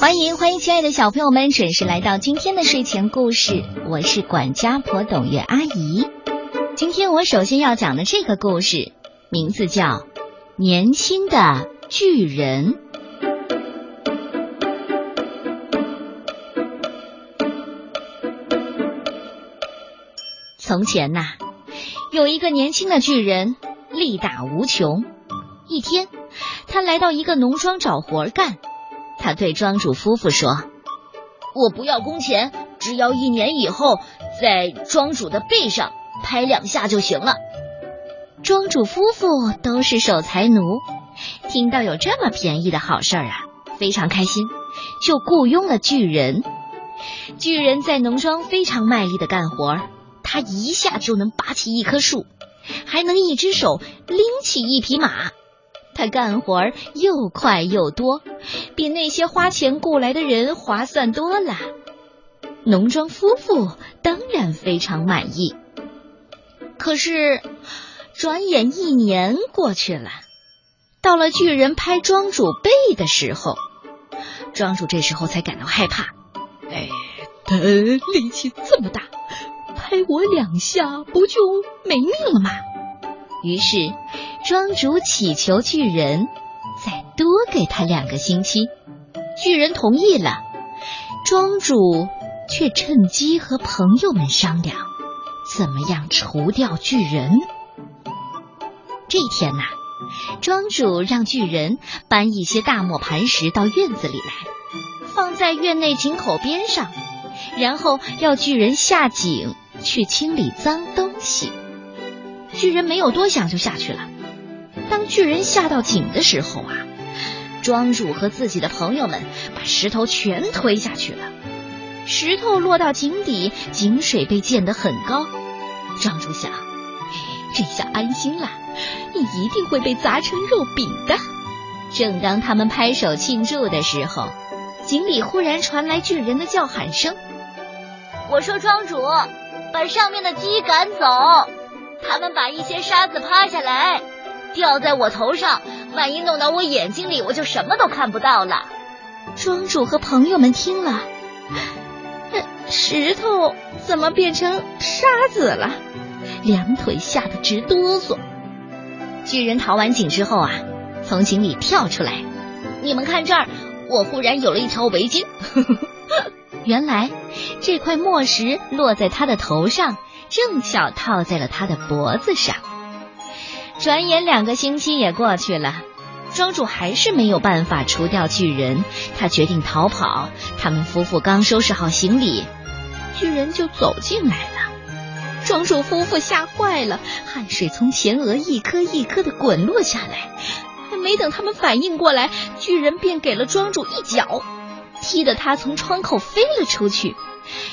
欢迎欢迎，亲爱的小朋友们，准时来到今天的睡前故事。我是管家婆董月阿姨。今天我首先要讲的这个故事，名字叫《年轻的巨人》。从前呐，有一个年轻的巨人，力大无穷。一天，他来到一个农庄找活干。他对庄主夫妇说：“我不要工钱，只要一年以后在庄主的背上拍两下就行了。”庄主夫妇都是守财奴，听到有这么便宜的好事儿啊，非常开心，就雇佣了巨人。巨人在农庄非常卖力的干活，他一下就能拔起一棵树，还能一只手拎起一匹马。他干活又快又多，比那些花钱雇来的人划算多了。农庄夫妇当然非常满意。可是，转眼一年过去了，到了巨人拍庄主背的时候，庄主这时候才感到害怕。哎，他力气这么大，拍我两下不就没命了吗？于是。庄主祈求巨人再多给他两个星期，巨人同意了。庄主却趁机和朋友们商量，怎么样除掉巨人。这天呐，庄主让巨人搬一些大磨盘石到院子里来，放在院内井口边上，然后要巨人下井去清理脏东西。巨人没有多想，就下去了。当巨人下到井的时候啊，庄主和自己的朋友们把石头全推下去了。石头落到井底，井水被溅得很高。庄主想，这下安心了，你一定会被砸成肉饼的。正当他们拍手庆祝的时候，井里忽然传来巨人的叫喊声：“我说，庄主，把上面的鸡赶走，他们把一些沙子趴下来。”掉在我头上，万一弄到我眼睛里，我就什么都看不到了。庄主和朋友们听了，石头怎么变成沙子了？两腿吓得直哆嗦。巨人逃完井之后啊，从井里跳出来。你们看这儿，我忽然有了一条围巾。原来这块墨石落在他的头上，正巧套在了他的脖子上。转眼两个星期也过去了，庄主还是没有办法除掉巨人。他决定逃跑。他们夫妇刚收拾好行李，巨人就走进来了。庄主夫妇吓坏了，汗水从前额一颗一颗的滚落下来。还没等他们反应过来，巨人便给了庄主一脚，踢得他从窗口飞了出去，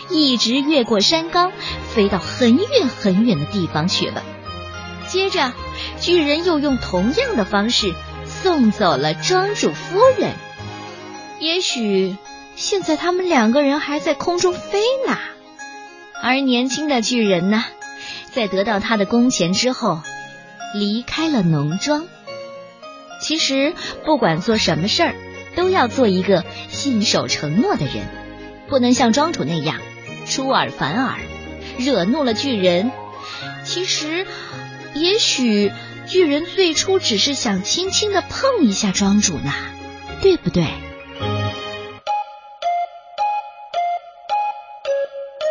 一直越过山岗，飞到很远很远的地方去了。接着，巨人又用同样的方式送走了庄主夫人。也许现在他们两个人还在空中飞呢。而年轻的巨人呢，在得到他的工钱之后，离开了农庄。其实，不管做什么事儿，都要做一个信守承诺的人，不能像庄主那样出尔反尔，惹怒了巨人。其实。也许巨人最初只是想轻轻的碰一下庄主呢，对不对？